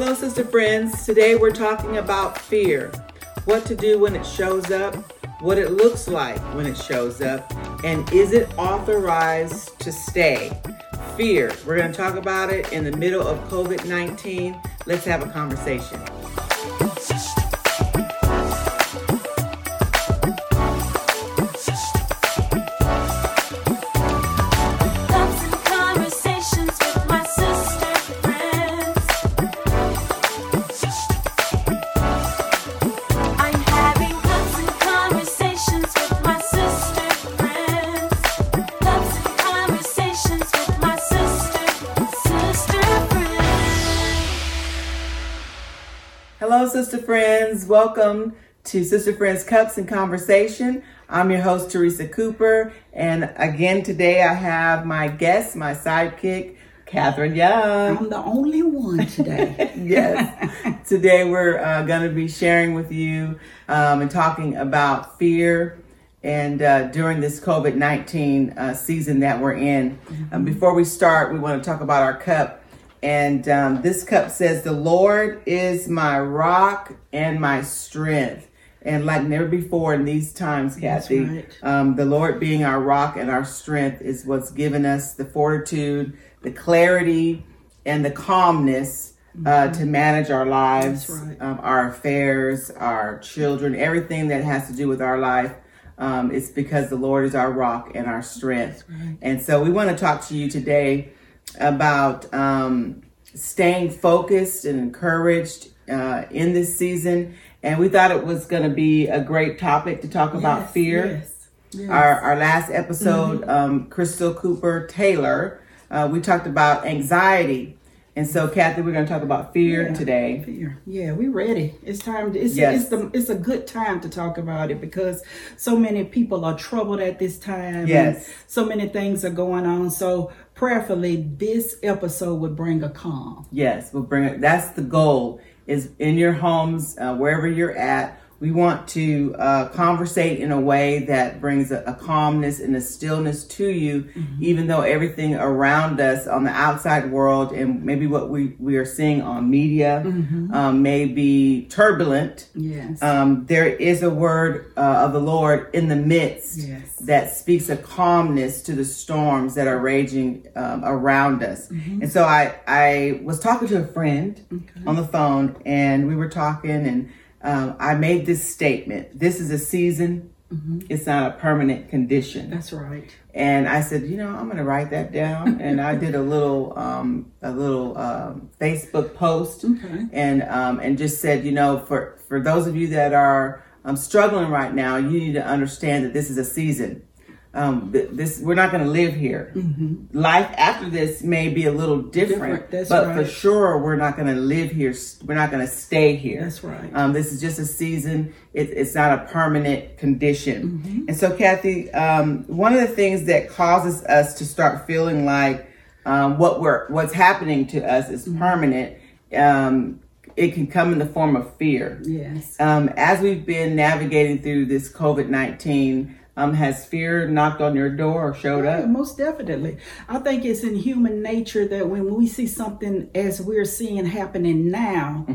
Hello, sister friends. Today we're talking about fear. What to do when it shows up, what it looks like when it shows up, and is it authorized to stay? Fear. We're going to talk about it in the middle of COVID 19. Let's have a conversation. Welcome to Sister Friends Cups and Conversation. I'm your host, Teresa Cooper. And again, today I have my guest, my sidekick, Catherine Young. I'm the only one today. yes. Today we're uh, going to be sharing with you um, and talking about fear and uh, during this COVID 19 uh, season that we're in. Um, before we start, we want to talk about our cup. And um, this cup says, The Lord is my rock and my strength. And like never before in these times, Kathy, right. um, the Lord being our rock and our strength is what's given us the fortitude, the clarity, and the calmness uh, to manage our lives, Mm-hmm. Right. um, our affairs, our children, everything that has to do with our life. Um, it's because the Lord is our rock and our strength. And so we want to talk to you today about um, staying focused and encouraged uh, in this season. And we thought it was going to be a great topic to talk about Yes, fear. yes, yes. Our, our last episode, um, Crystal Cooper Taylor, uh, we talked about anxiety. And so, Kathy, we're going to talk about fear Yeah, today. Fear. Yeah, we're ready. It's time. To, it's Yes. it's the it's a good time to talk about it because so many people are troubled at this time. Yes. so many things are going on. So prayerfully, this episode would bring a calm. Yes, we'll bring it. That's the goal. Is in your homes, uh, wherever you're at. We want to uh, conversate in a way that brings a, a calmness and a stillness to you, even though everything around us on the outside world and maybe what we, we are seeing on media um, may be turbulent. Yes. Um, there is a word uh, of the Lord in the midst Yes. that speaks a calmness to the storms that are raging um, around us. And so I, I was talking to a friend on the phone, and we were talking, and um, I made this statement: "This is a season; it's not a permanent condition." That's right. And I said, you know, I'm going to write that down. and I did a little, um, a little um, Facebook post, Okay. and um, and just said, you know, for for those of you that are um, struggling right now, you need to understand that this is a season. Um, th- this we're not going to live here. Life after this may be a little different, Mm-hmm. Different, but for sure we're not going to live here. We're not going to stay here. That's right. Um, this is just a season. It, it's not a permanent condition. Mm-hmm. And so, Kathy, um, one of the things that causes us to start feeling like um, what we're what's happening to us is Mm-hmm. permanent. Um, it can come in the form of fear. Yes. Um, as we've been navigating through this COVID nineteen, um, has fear knocked on your door or showed Yeah, up? most definitely. I think it's in human nature that when we see something as we're seeing happening now,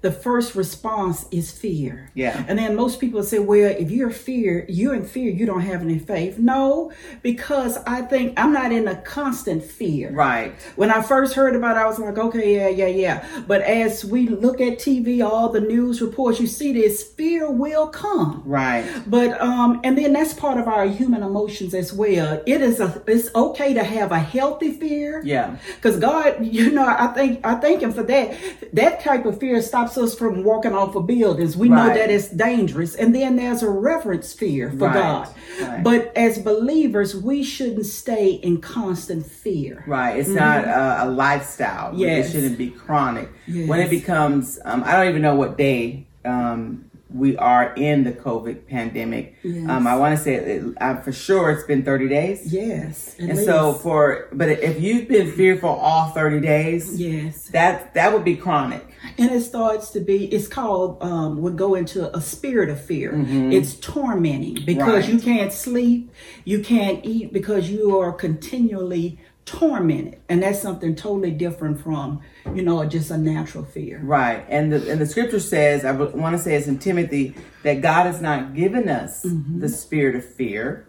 the first response is fear. Yeah. And then most people say, well, if you're fear, you're in fear, you don't have any faith. No, because I think I'm not in a constant fear. Right. When I first heard about it, I was like, okay, yeah, yeah, yeah. But as we look at TV, all the news reports, you see this fear will come. Right. But um, and then that's part of our human emotions as well. It is a it's okay to have a healthy fear. Yeah. Because God, you know, I think I thank Him for that. That type of fear stops us from walking off of buildings. We know that it's dangerous. And then there's a reverence fear for Right. God. Right. But as believers, we shouldn't stay in constant fear. Right. It's not a, a lifestyle. Mm-hmm. Yes. It shouldn't be chronic. Yes. When it becomes, um, I don't even know what day um, we are in the COVID pandemic. Yes. Um, I want to say it, uh, for sure it's been 30 days. Yes. And so for, but if you've been fearful all 30 days, yes. that, that would be chronic. And it starts to be, it's called, um, would go into a spirit of fear. Mm-hmm. It's tormenting because Right. you can't sleep, you can't eat because you are continually tormented, and that's something totally different from you know just a natural fear. Right. And the and the scripture says, I want to say it's in Timothy, that God has not given us Mm-hmm. the spirit of fear,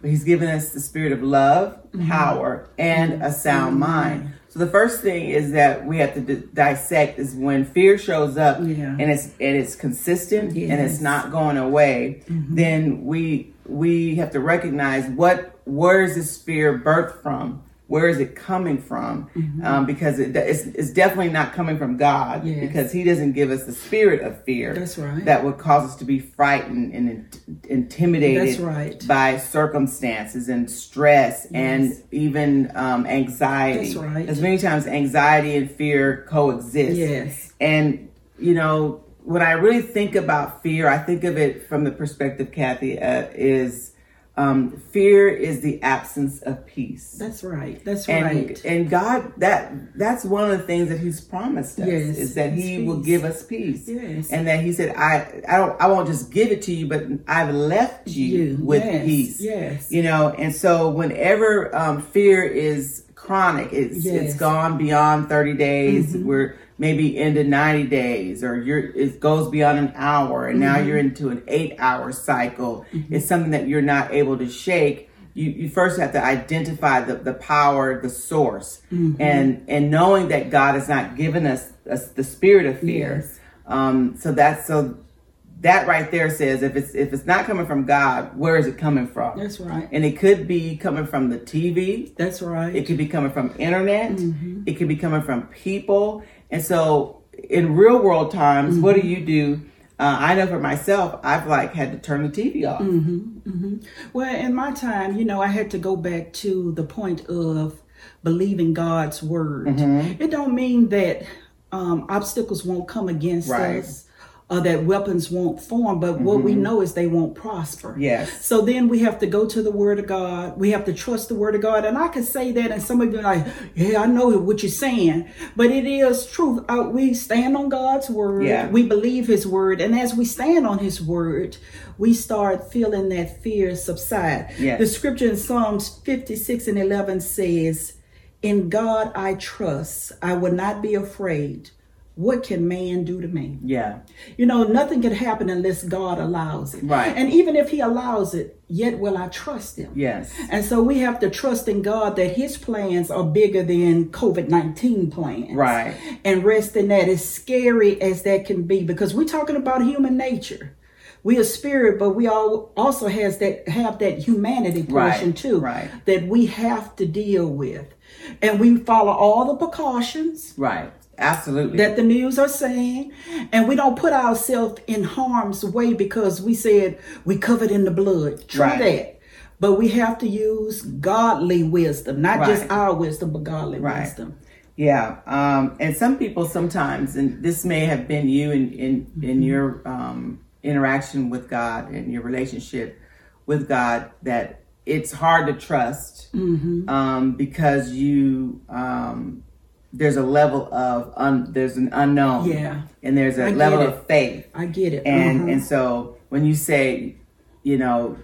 but He's given us the spirit of love, Mm-hmm. power, and a sound mind. So the first thing is that we have to di- dissect is when fear shows up Yeah. and it's and it's consistent and it's Mm-hmm. not going away, then we we have to recognize what where is this fear birthed from? Where is it coming from? Um, because it, it's, it's definitely not coming from God Mm-hmm. Yes. because He doesn't give us the spirit of fear. That's right. That would cause us to be frightened and in- intimidated right. by circumstances and stress and even um, anxiety. That's right. Because many times anxiety and fear coexist. Yes. And, you know, when I really think about fear, I think of it from the perspective, Kathy, uh, is um, fear is the absence of peace. That's right. That's and right. and God that that's one of the things that He's promised us Yes, is that He will give us peace. Yes. And that He said, I I don't I won't just give it to you, but I've left you, You. with Yes, peace. yes. You know, and so whenever um, fear is chronic, it's. Mm-hmm. it's gone beyond 30 days, we're maybe into 90 days, or you're it goes beyond an hour, and now Mm-hmm. you're into an eight hour cycle. It's something that you're not able to shake you, you first have to identify the, the power, the source, Mm-hmm. and and knowing that God has not given us, us the spirit of fear. Yes. Um, so that's so that right there says if it's if it's not coming from God, where is it coming from? That's right. And it could be coming from the TV. That's right. It could be coming from internet. Mm-hmm. It could be coming from people. And so in real world times, what Mm-hmm. do you do? Uh, I know for myself, I've like had to turn the TV off. Mm-hmm. Well, in my time, you know, I had to go back to the point of believing God's word. Mm-hmm. It don't mean that um, obstacles won't come against Right. us or that weapons won't form, but what we know is they won't prosper. Mm-hmm. Yes. So then we have to go to the word of God. We have to trust the word of God. And I can say that, and some of you are like, yeah, I know what you're saying, but it is truth. Uh, we stand on God's word. Yeah. We believe his word. And as we stand on his word, we start feeling that fear subside. Yes. The scripture in Psalms 56 and 11 says, In God I trust. I will not be afraid. What can man do to me? Yeah. You know, nothing can happen unless God allows it. Right. And even if He allows it, yet will I trust Him. Yes. And so we have to trust in God that His plans are bigger than COVID 19 plans. Right. And rest in that, as scary as that can be, because we're talking about human nature. We are spirit, but we all also has that have that humanity portion Right, too right. that we have to deal with. And we follow all the precautions Right. Absolutely. that the news are saying, and we don't put ourselves in harm's way because we said we covered in the blood. True Right. that. But we have to use godly wisdom, not just our wisdom, but godly Right. wisdom. Yeah, um, and some people sometimes, and this may have been you in in, in your um, interaction with God and your relationship with God, that it's hard to trust um, because you um, there's a level of un, there's an unknown, Yeah. and there's a I level of faith, I get it. and Uh-huh. and so when you say, you know,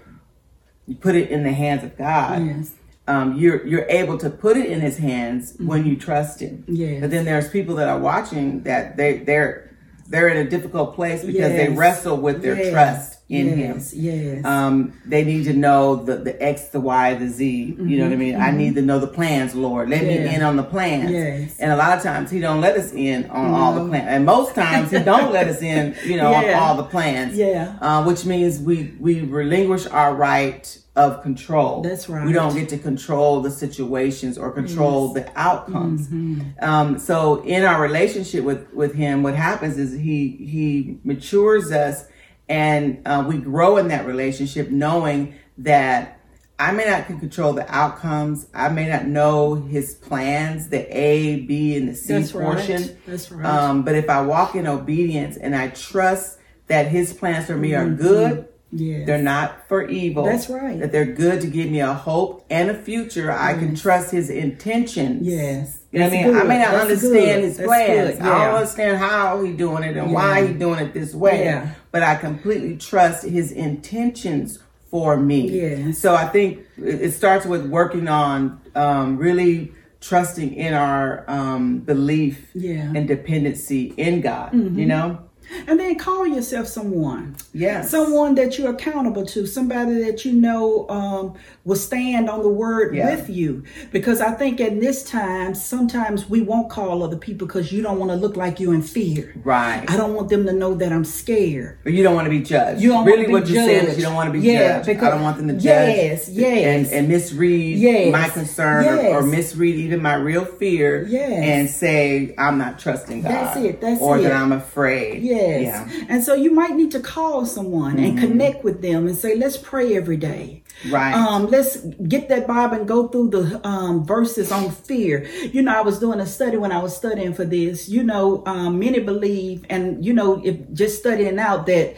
you put it in the hands of God yes. um, you're you're able to put it in his hands when you trust him. Yes. But then there's people that are watching that they they're they're in a difficult place because they wrestle with their Yes. trust in yes. him. Yes. Um, they need to know the, the X, the Y, the Z. You know what I mean? I need to know the plans, Lord. Let me Mm-hmm. In on the plans. Yes. And a lot of times he don't let us in on all the plans. And most times he don't let us in, you know, Yeah. on all the plans. Yeah. Uh, which means we we relinquish our right of control. That's right. We don't get to control the situations or control the outcomes. Mm-hmm. Um, so in our relationship with with him, what happens is he he matures us, and uh, we grow in that relationship, knowing that I may not can control the outcomes. I may not know his plans, the A, B, and the C That's right. portion. That's right. Um, but if I walk in obedience and I trust that his plans for me are good. Yes. They're not for evil. That's right. That they're good to give me a hope and a future. I can trust his intentions. Yes. What I That's mean? I may not That's understand good. his That's plans. good. I don't understand how he's doing it and Yeah. why he's doing it this way. Yeah. But I completely trust his intentions for me. Yes. So I think it starts with working on um, really trusting in our um, belief Yeah. Mm-hmm. and dependency in God. You know. And then call yourself someone. Yes. Someone that you're accountable to, somebody that you know um, will stand on the word Yeah. with you. Because I think at this time, sometimes we won't call other people because you don't want to look like you're in fear. Right. I don't want them to know that I'm scared. But you don't want to be judged. You don't really want to be what you're saying is you don't want to be Yeah, judged. because- I don't want them to judge. Yes, yes. And, and misread Yes, my concern or, or misread even my real fear Yes. and say I'm not trusting God. That's it, that's or it. that I'm afraid. Yes. Yeah. Mm-hmm. And so you might need to call someone and connect with them and say, let's pray every day. Right. Um, let's get that Bible and go through the um, verses on fear. You know, I was doing a study when I was studying for this. You know, um, many believe, and you know, if just studying out that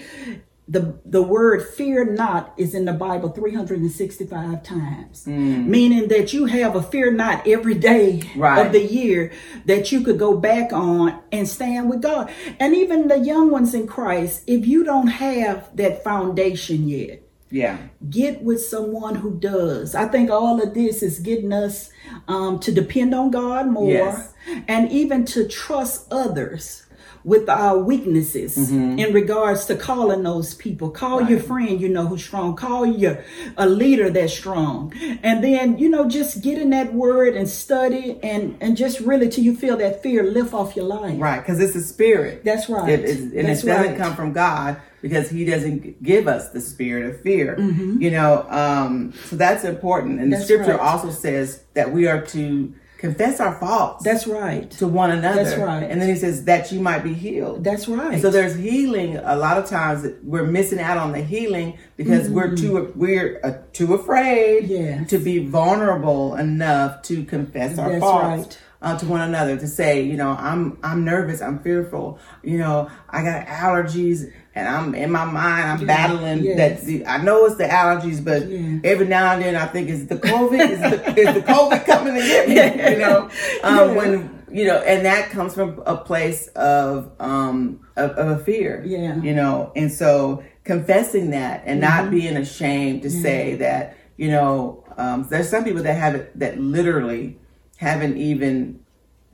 the the word fear not is in the Bible 365 times, meaning that you have a fear not every day Right. of the year that you could go back on and stand with God. And even the young ones in Christ, if you don't have that foundation yet, Yeah. get with someone who does. I think all of this is getting us um, to depend on God more Yes. and even to trust others with our weaknesses Mm-hmm. in regards to calling those people. Call your friend, you know, who's strong. Call your a leader that's strong. And then, you know, just get in that word and study and, and just really till you feel that fear lift off your life. Right. Because it's a spirit. That's right. It, it, and That's it doesn't right. come from God because He doesn't give us the spirit of fear. Mm-hmm. You know, um, so that's important. And the scripture right. also says that we are to confess our faults That's right. to one another. That's right. And then He says that you might be healed. That's right. And so there's healing. A lot of times that we're missing out on the healing because we're too we're uh, too afraid Mm-hmm. Yes. to be vulnerable enough to confess our That's faults right. uh, to one another. To say, you know, I'm I'm nervous, I'm fearful. You know, I got allergies, and I'm in my mind, I'm battling yes. that. The, I know it's the allergies, but Yeah. every now and then I think is the COVID is the, is the COVID coming to get me? You know, um, Yeah. when you know, and that comes from a place of um of, of a fear. Yeah. You know, and so confessing that and Mm-hmm. not being ashamed to say that, you know, um, there's some people that have it that literally haven't even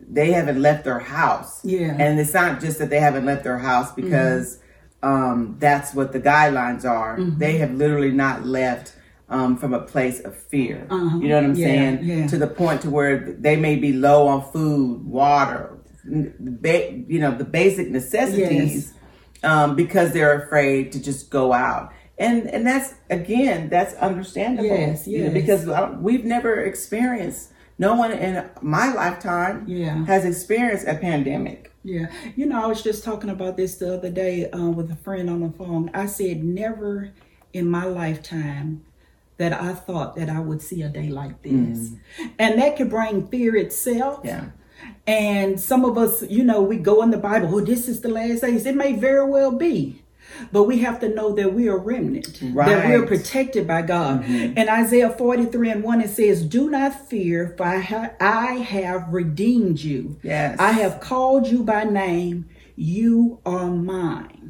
they haven't left their house. Yeah. Mm-hmm. And it's not just that they haven't left their house because um that's what the guidelines are. Mm-hmm. They have literally not left um, from a place of fear. Uh-huh. You know what I'm Yeah, saying? yeah. To the point to where they may be low on food, water, ba- you know, the basic necessities, um, because they're afraid to just go out. And and that's again, that's understandable. Yes, you know, because we've never experienced. No one in my lifetime Yeah. has experienced a pandemic. Yeah, you know, I was just talking about this the other day uh, with a friend on the phone. I said, never in my lifetime that I thought that I would see a day like this. And that could bring fear itself. Mm. Yeah. And some of us, you know, we go in the Bible, oh, this is the last days. It may very well be. But we have to know that we are remnant, right. that we're Mm-hmm. protected by God. And Isaiah 43 and 1, it says, Do not fear, for I, ha- I have redeemed you. Yes. I have called you by name. You are mine.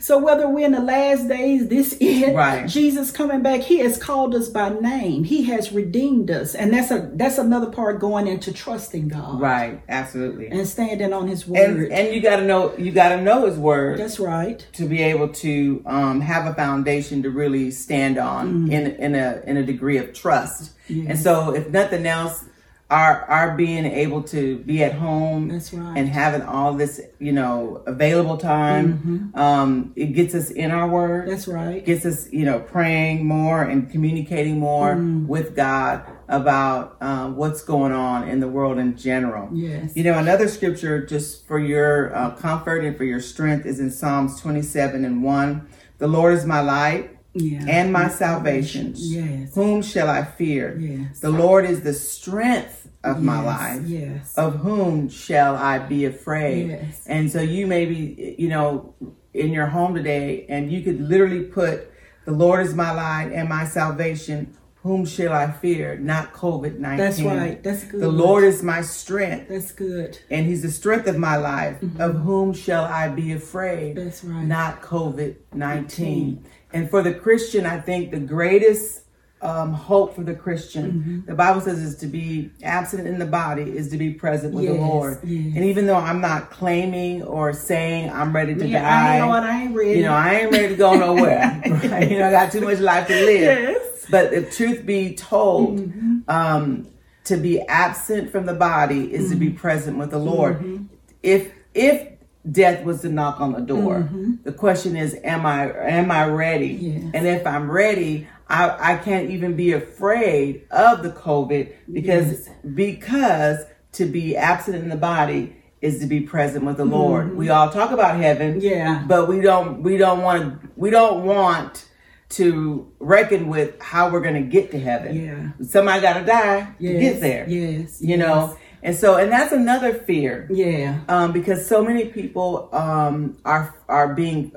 So whether we're in the last days, this is Right. Jesus coming back. He has called us by name. He has redeemed us, and that's a that's another part going into trusting God, Right. Absolutely. and standing on His word. And and you got to know you got to know His word. that's right. to be able to um, have a foundation to really stand on Mm. in in a in a degree of trust. And so, if nothing else, our our being able to be at home right. and having all this you know available time, um, it gets us in our word. Mm-hmm. That's right. Gets us you know praying more and communicating more Mm. with God about um, what's going on in the world in general. Yes. You know, another scripture just for your uh, comfort and for your strength is in Psalms 27 and 1. The Lord is my light Yeah. and my salvation. Yes. Whom shall I fear? Yes. The Lord is the strength of my life. yes. Of whom shall I be afraid? Yes. And so you may be, you know, in your home today and you could literally put, The Lord is my light and my salvation. Whom shall I fear? Not COVID 19. That's right. That's good. The Lord is my strength, That's good. and He's the strength of my life. Of whom shall I be afraid? Mm-hmm. That's right. Not COVID 19. And for the Christian, I think the greatest um, hope for the Christian, Mm-hmm. the Bible says, is to be absent in the body, is to be present with the Lord. yes. And even though I'm not claiming or saying I'm ready to Yeah, die, I know Lord, I ain't ready. you know, I ain't ready to go nowhere. right? You know, I got too much life to live. Yes. Mm-hmm. But if truth be told, um, to be absent from the body is to be Mm-hmm. present with the Lord. If if death was to knock on the door, the question is, am I am I ready? Mm-hmm. Yes. And if I'm ready, I, I can't even be afraid of the COVID because because to be absent in the body is to be present with the Lord. We all talk about heaven, Mm-hmm. Yeah. but we don't we don't want to we don't want to reckon with how we're going to get to heaven. Yeah. Somebody got to die to get there. yes, You know. And so and that's another fear. Yeah. Um because so many people um are are being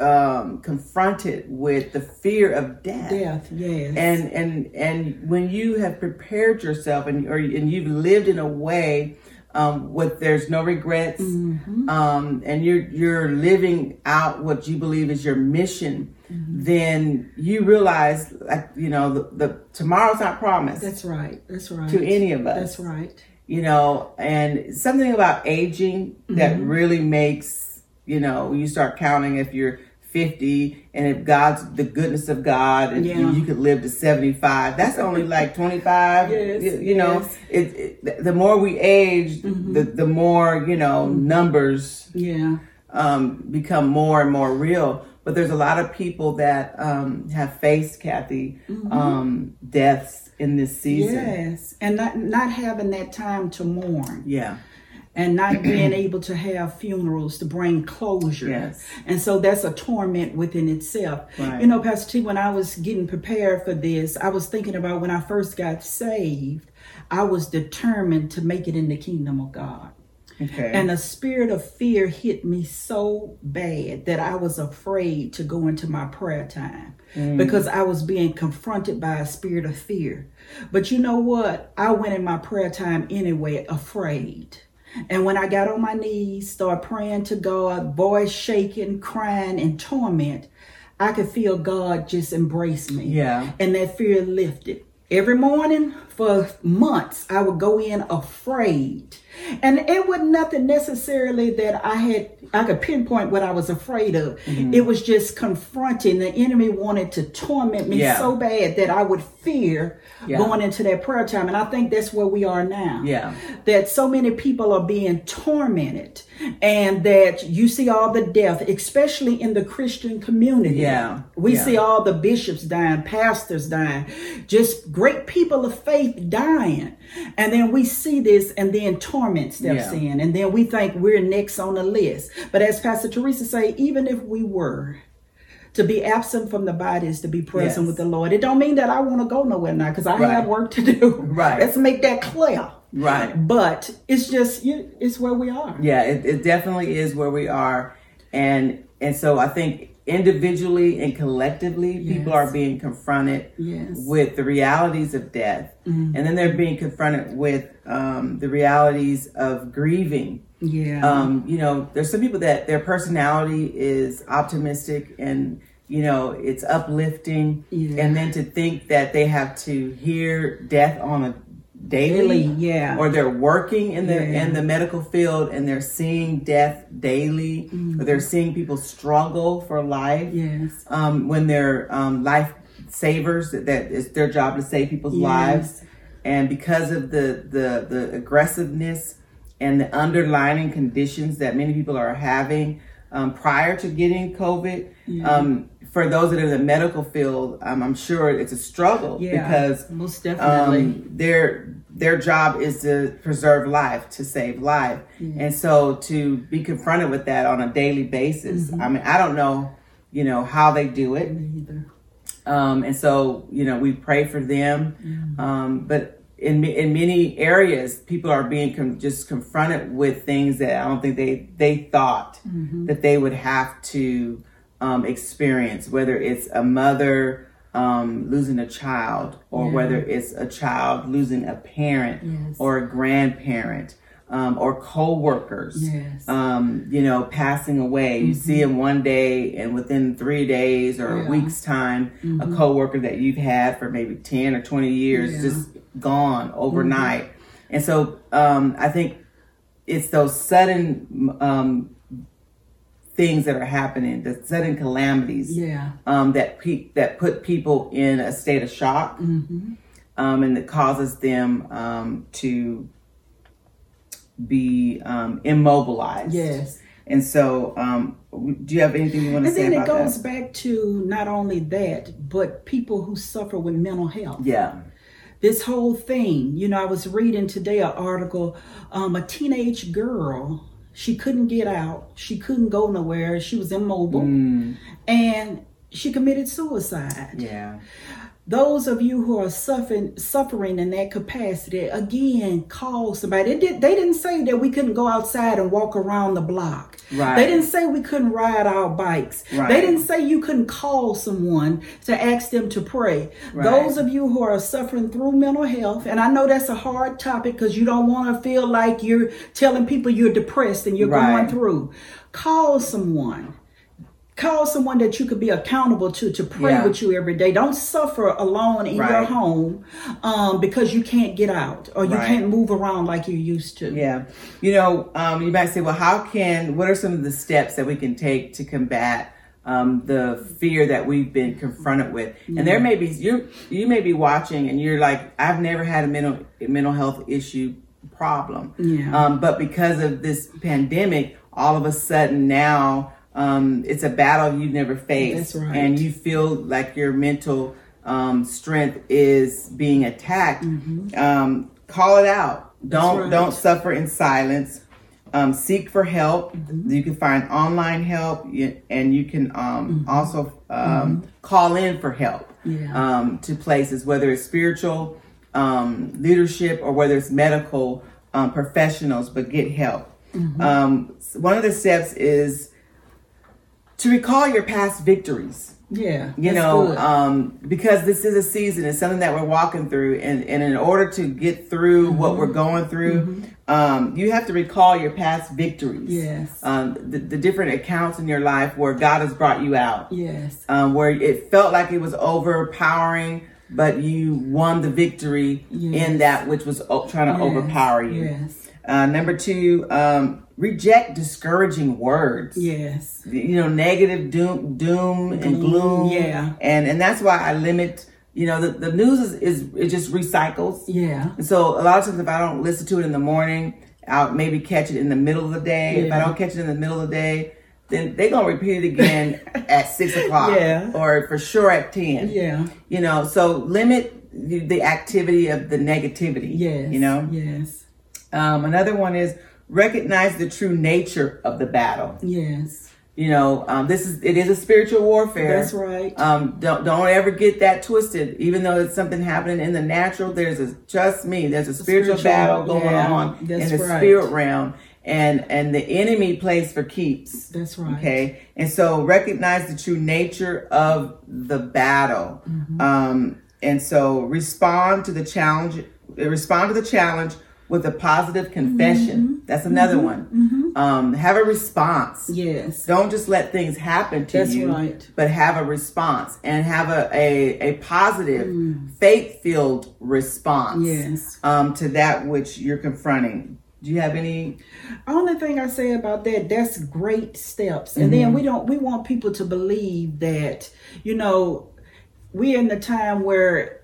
um confronted with the fear of death. Death. Yes. And and and when you have prepared yourself and or and you've lived in a way um, with there's no regrets, Mm-hmm. um, and you're you're living out what you believe is your mission, Mm-hmm. then you realize, like you know, the, the tomorrow's not promised That's right. That's right. to any of us That's right. you know, and something about aging that Mm-hmm. really makes, you know, you start counting if you're 50 and if God's the goodness of God and you, Yeah. you could live to 75, that's only like 25. Yes, you, you know, yes. Mm-hmm. it, it, the more we age, the, the more, you know, numbers Yeah. um, become more and more real. But there's a lot of people that um, have faced, Kathy, Mm-hmm. um, deaths in this season. Yes. And not not having that time to mourn. Yeah. And not being able to have funerals to bring closure. Yes. And so that's a torment within itself. Right. You know, Pastor T, when I was getting prepared for this, I was thinking about when I first got saved, I was determined to make it in the kingdom of God. Okay. And a spirit of fear hit me so bad that I was afraid to go into my prayer time mm. because I was being confronted by a spirit of fear. But you know what? I went in my prayer time anyway, afraid. And when I got on my knees, started praying to God, voice shaking, crying, and torment, I could feel God just embrace me. Yeah. And that fear lifted. Every morning for months, I would go in afraid. And it wasn't nothing necessarily that I had, I could pinpoint what I was afraid of. Mm-hmm. It was just confronting. The enemy wanted to torment me Yeah. so bad that I would fear Yeah. going into that prayer time. And I think that's where we are now. Yeah. That so many people are being tormented and that you see all the death, especially in the Christian community. Yeah. We Yeah. see all the bishops dying, pastors dying, just great people of faith dying. And then we see this and then torment steps Yeah. in. And then we think we're next on the list. But as Pastor Teresa say, even if we were, to be absent from the body is to be present Yes. with the Lord. It don't mean that I want to go nowhere now because I Right. have work to do. Right. Let's make that clear. Right. But it's just it's where we are. Yeah, it, it definitely is where we are, and and so I think individually and collectively, people are being confronted Yes. with the realities of death, and then they're being confronted with um, the realities of grieving. Yeah. Um, you know, there's some people that their personality is optimistic and you know it's uplifting, Yeah. and then to think that they have to hear death on a daily, yeah. or they're working in the Yeah. in the medical field and they're seeing death daily, or they're seeing people struggle for life. Mm-hmm. Yes. Um, when they're um, life savers, that it's their job to save people's Yes. lives, and because of the the the aggressiveness and the underlying conditions that many people are having um, prior to getting COVID. Um, for those that are in the medical field, um, I'm sure it's a struggle Yeah. because most definitely. um, their their job is to preserve life, to save life, and so to be confronted with that on a daily basis. Mm-hmm. I mean, I don't know, you know, how they do it, Either. um, and so you know, we pray for them, Mm-hmm. um, but. In, in many areas, people are being com- just confronted with things that I don't think they they thought Mm-hmm. that they would have to um, experience. Whether it's a mother um, losing a child, or Yeah. whether it's a child losing a parent Yes. or a grandparent, um, or co-workers, Yes. um, you know, passing away. You see them one day, and within three days or a Yeah. Mm-hmm. week's time, a coworker that you've had for maybe ten or twenty years Yeah. just gone overnight. And so, um, I think it's those sudden um, things that are happening, the sudden calamities Yeah. um, that pe- that put people in a state of shock, Mm-hmm. um, and that causes them um, to be um, immobilized. Yes. And so, um, do you have anything you want to say? And then it goes that? back to not only that, but people who suffer with mental health. Yeah. This whole thing, you know, I was reading today an article, um, a teenage girl, she couldn't get out, she couldn't go nowhere, she was immobile, Mm, and she committed suicide. yeah. Those of you who are suffering suffering in that capacity, again, call somebody. They, did, they didn't say that we couldn't go outside and walk around the block. Right. They didn't say we couldn't ride our bikes. Right. They didn't say you couldn't call someone to ask them to pray. Right. Those of you who are suffering through mental health, and I know that's a hard topic because you don't want to feel like you're telling people you're depressed and you're Right. going through. Call someone. Call someone that you could be accountable to to pray Yeah. with you every day. Don't suffer alone in your home um, because you can't get out or you Right. can't move around like you used to. Yeah. You know, um, you might say, well, how can, what are some of the steps that we can take to combat um, the fear that we've been confronted with? And there may be, you you may be watching and you're like, I've never had a mental, mental health issue problem. Yeah. Um, but because of this pandemic, all of a sudden now, um, it's a battle you've never face. Right. And you feel like your mental um, strength is being attacked. Um, call it out. Don't right. don't suffer in silence. Um, seek for help. You can find online help, and you can um, also um, call in for help Yeah. um, to places, whether it's spiritual um, leadership or whether it's medical um, professionals. But get help. Um, one of the steps is to recall your past victories Yeah. you know um because this is a season it's something that we're walking through and, and in order to get through Mm-hmm. what we're going through um you have to recall your past victories Yes. um the, the different accounts in your life where god has brought you out yes. um where it felt like it was overpowering but you won the victory Yes. in that which was o- trying to Yes. overpower you Yes. uh number two um reject discouraging words Yes. you know negative doom doom and gloom yeah. and and that's why i limit you know the, the news is, is it just recycles Yeah. and so a lot of times if i don't listen to it in the morning i'll maybe catch it in the middle of the day if i don't catch it in the middle of the day then they're gonna repeat it again at six o'clock Yeah. or for sure at 10 Yeah. you know so limit the, the activity of the negativity Yes. you know Yes. um, another one is recognize the true nature of the battle Yes. you know um, this is it is a spiritual warfare That's right. um, don't don't ever get that twisted even though it's something happening in the natural there's a trust me there's a spiritual, Spiritual, battle going yeah, on in the right. spirit realm and and the enemy plays for keeps That's right. okay and so recognize the true nature of the battle Mm-hmm. um, and so respond to the challenge respond to the challenge with a positive confession Mm-hmm. that's another one um, have a response Yes. don't just let things happen to That's you, right. but have a response and have a, a, a positive, faith filled response Mm. Yes. um, to that which you're confronting. Do you have any? Only thing I say about that, that's great steps. And then we don't we want people to believe that, you know, we're in the time where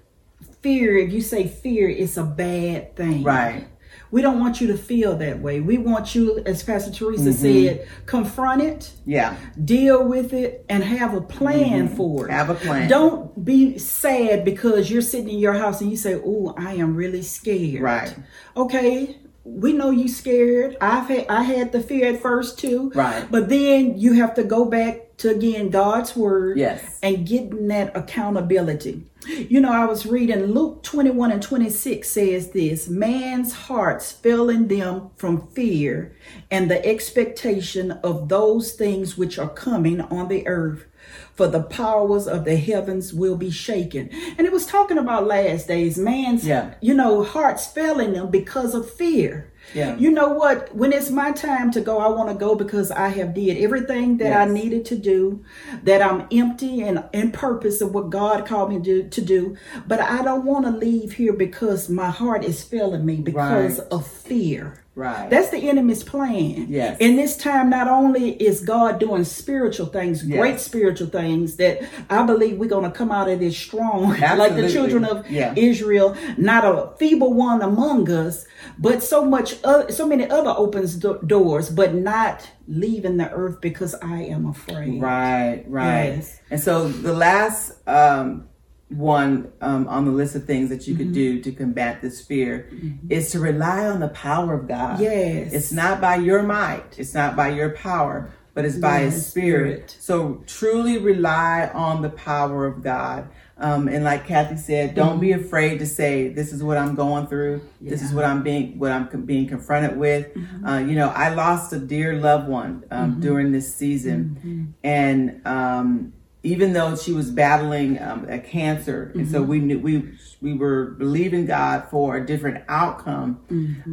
fear, if you say fear, it's a bad thing. Right. We don't want you to feel that way. We want you, as Pastor Teresa mm-hmm. said, confront it, Yeah. deal with it, and have a plan mm-hmm. for it. Have a plan. Don't be sad because you're sitting in your house and you say, "Oh, I am really scared." Right. Okay, we know you scared. I've had I had the fear at first too. Right. But then you have to go back to again God's word. Yes. And getting that accountability. You know, I was reading Luke 21 and 26 says this man's hearts failing them from fear and the expectation of those things which are coming on the earth. For the powers of the heavens will be shaken. And it was talking about last days, man's, Yeah. you know, hearts failing them because of fear. Yeah. You know what? When it's my time to go, I want to go because I have did everything that I needed to do, that I'm empty and in purpose of what God called me to, to do. But I don't want to leave here because my heart is failing me because Right. of fear. Right. That's the enemy's plan. Yes. In this time, not only is God doing spiritual things, Yes. great spiritual things, that I believe we're going to come out of this strong, like the children of Yeah. Israel, not a feeble one among us, but so much, uh, so many other opens do- doors, but not leaving the earth because I am afraid. Right, right. Yes. And so the last um, one um, on the list of things that you could do to combat this fear is to rely on the power of God. Yes. It's not by your might, it's not by your power, but it's by His Yes, Spirit. Spirit. So truly rely on the power of God. Um, and like Kathy said, don't be afraid to say, "This is what I'm going through. This is what I'm being, what I'm com- being confronted with." Uh, you know, I lost a dear loved one um, during this season, and um, even though she was battling um, a cancer, and so we knew we we were believing God for a different outcome.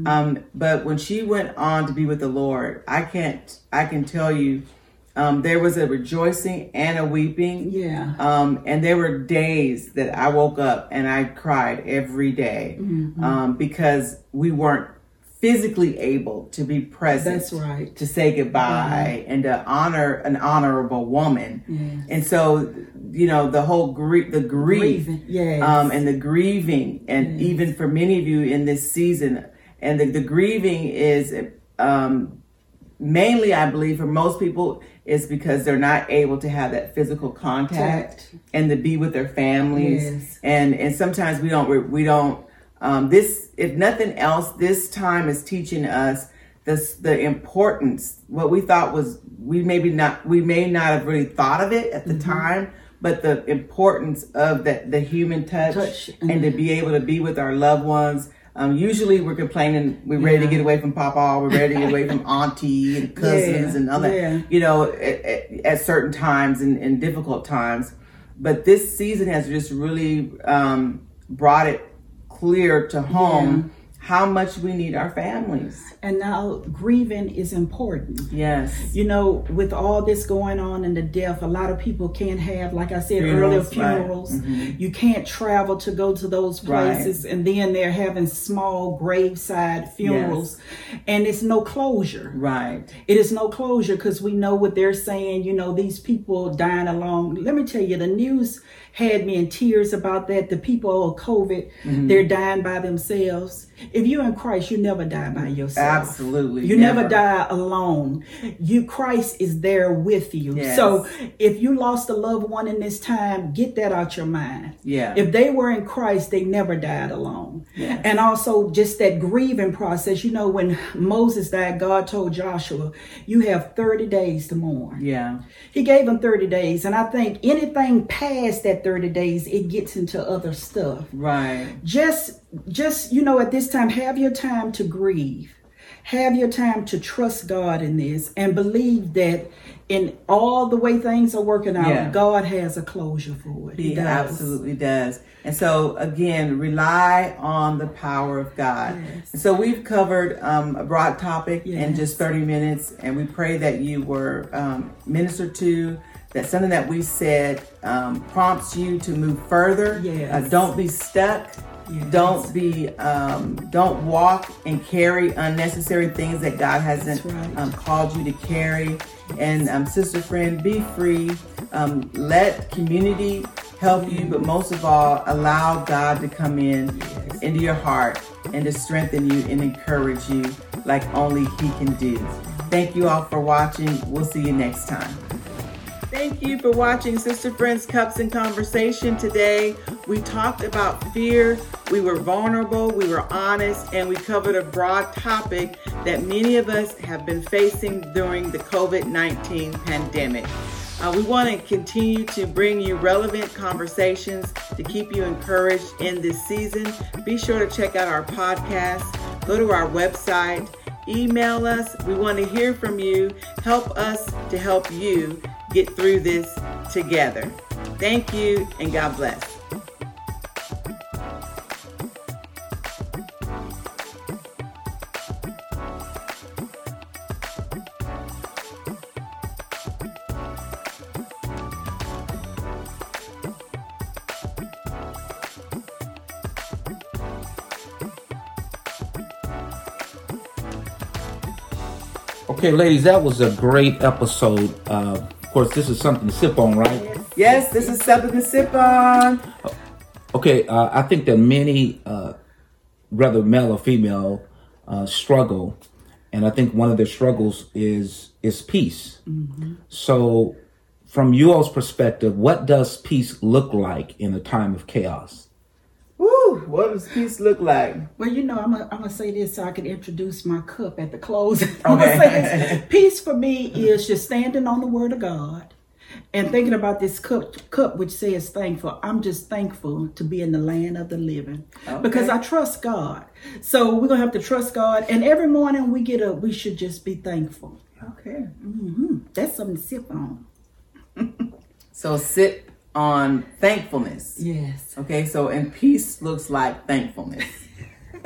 Um, but when she went on to be with the Lord, I can't. I can tell you, um, there was a rejoicing and a weeping. Yeah. Um, and there were days that I woke up and I cried every day, Mm-hmm. um, because we weren't physically able to be present That's right. to say goodbye and to honor an honorable woman. Yes. And so, you know, the whole grief, the grief, yes. um, and the grieving, and even for many of you in this season, and the, the grieving is, um, mainly, I believe, for most people, is because they're not able to have that physical contact Contact. and to be with their families. Yes. And and sometimes we don't we don't. Um, this, if nothing else, this time is teaching us this the importance. What we thought was we maybe not we may not have really thought of it at the Mm-hmm. time, but the importance of that the human touch, Touch. and to be able to be with our loved ones. Um, usually we're complaining, we're ready to get away from Papa, we're ready to get away from Auntie and cousins Yeah, and other, yeah. you know, at, at, at certain times and, and difficult times. But this season has just really um, brought it clear to home how much we need our families. And now grieving is important. Yes. You know, with all this going on and the death, a lot of people can't have, like I said earlier, Funerals, right. funerals. Mhm. You can't travel to go to those Right. places, and then they're having small graveside funerals, and it's no closure. Right. It is no closure because we know what they're saying. You know, these people dying along. Let me tell you, the news had me in tears about that. The people of COVID, Mm-hmm. they're dying by themselves. If you're in Christ, you never die by yourself. Absolutely. You never. Never. die alone. You Christ is there with you. Yes. So if you lost a loved one in this time, get that out your mind. Yeah. If they were in Christ, they never died alone. Yes. And also just that grieving process. You know, when Moses died, God told Joshua, you have 30 days to mourn. Yeah. He gave him 30 days. And I think anything past that 30 days, it gets into other stuff Right. just just you know at this time have your time to grieve have your time to trust god in this and believe that in all the way things are working out Yeah. god has a closure for it He does. absolutely does. And so, again, rely on the power of God. Yes. So, we've covered um, a broad topic in just 30 minutes, and we pray that you were um, ministered to, that something that we said um, prompts you to move further. Yes. Uh, don't be stuck. Yes. Don't be, um, don't walk and carry unnecessary things that God hasn't right. um, called you to carry. And um, sister friend, be free. Um, let community help you, but most of all, allow God to come in into your heart and to strengthen you and encourage you like only He can do. Thank you all for watching. We'll see you next time. Thank you for watching Sister Friends Cups and Conversation today. We talked about fear, we were vulnerable, we were honest, and we covered a broad topic that many of us have been facing during the COVID 19 pandemic. Uh, we want to continue to bring you relevant conversations to keep you encouraged in this season. Be sure to check out our podcast, go to our website, email us. We want to hear from you. Help us to help you get through this together. Thank you and God bless. Okay, ladies, that was a great episode. Uh, of course, this is something to sip on, right? Yes, this is something to sip on. Okay, uh, I think that many, uh, whether male or female, uh, struggle, and I think one of their struggles is is peace. So, from you all's perspective, what does peace look like in a time of chaos? What does peace look like? Well, you know, I'm gonna I'm gonna say this so I can introduce my cup at the close. I'm Okay. say this. Peace for me is just standing on the word of God and thinking about this cup cup which says thankful. I'm just thankful to be in the land of the living because I trust God. So we're gonna have to trust God, and every morning we get up, we should just be thankful. Okay. Mm-hmm. That's something to sip on. So sip on thankfulness. Yes. Okay, so and peace looks like thankfulness.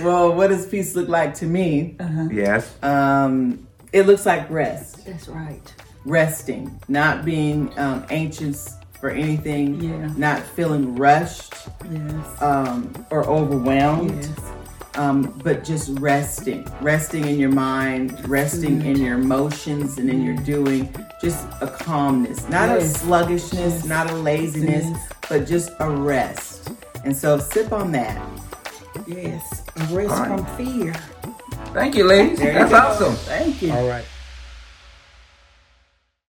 well, what does peace look like to me? Yes. Um, it looks like rest, That's right. resting, not being um, anxious for anything, Yeah. not feeling rushed Yes. um, or overwhelmed. Yes. Um, but just resting, resting in your mind, resting in your emotions and in your doing, just a calmness, not a sluggishness, Yes. not a laziness, Yes. but just a rest. And so sip on that. Yes. A rest All right. from fear. Thank you, ladies. There That's go. awesome. Thank you. All right.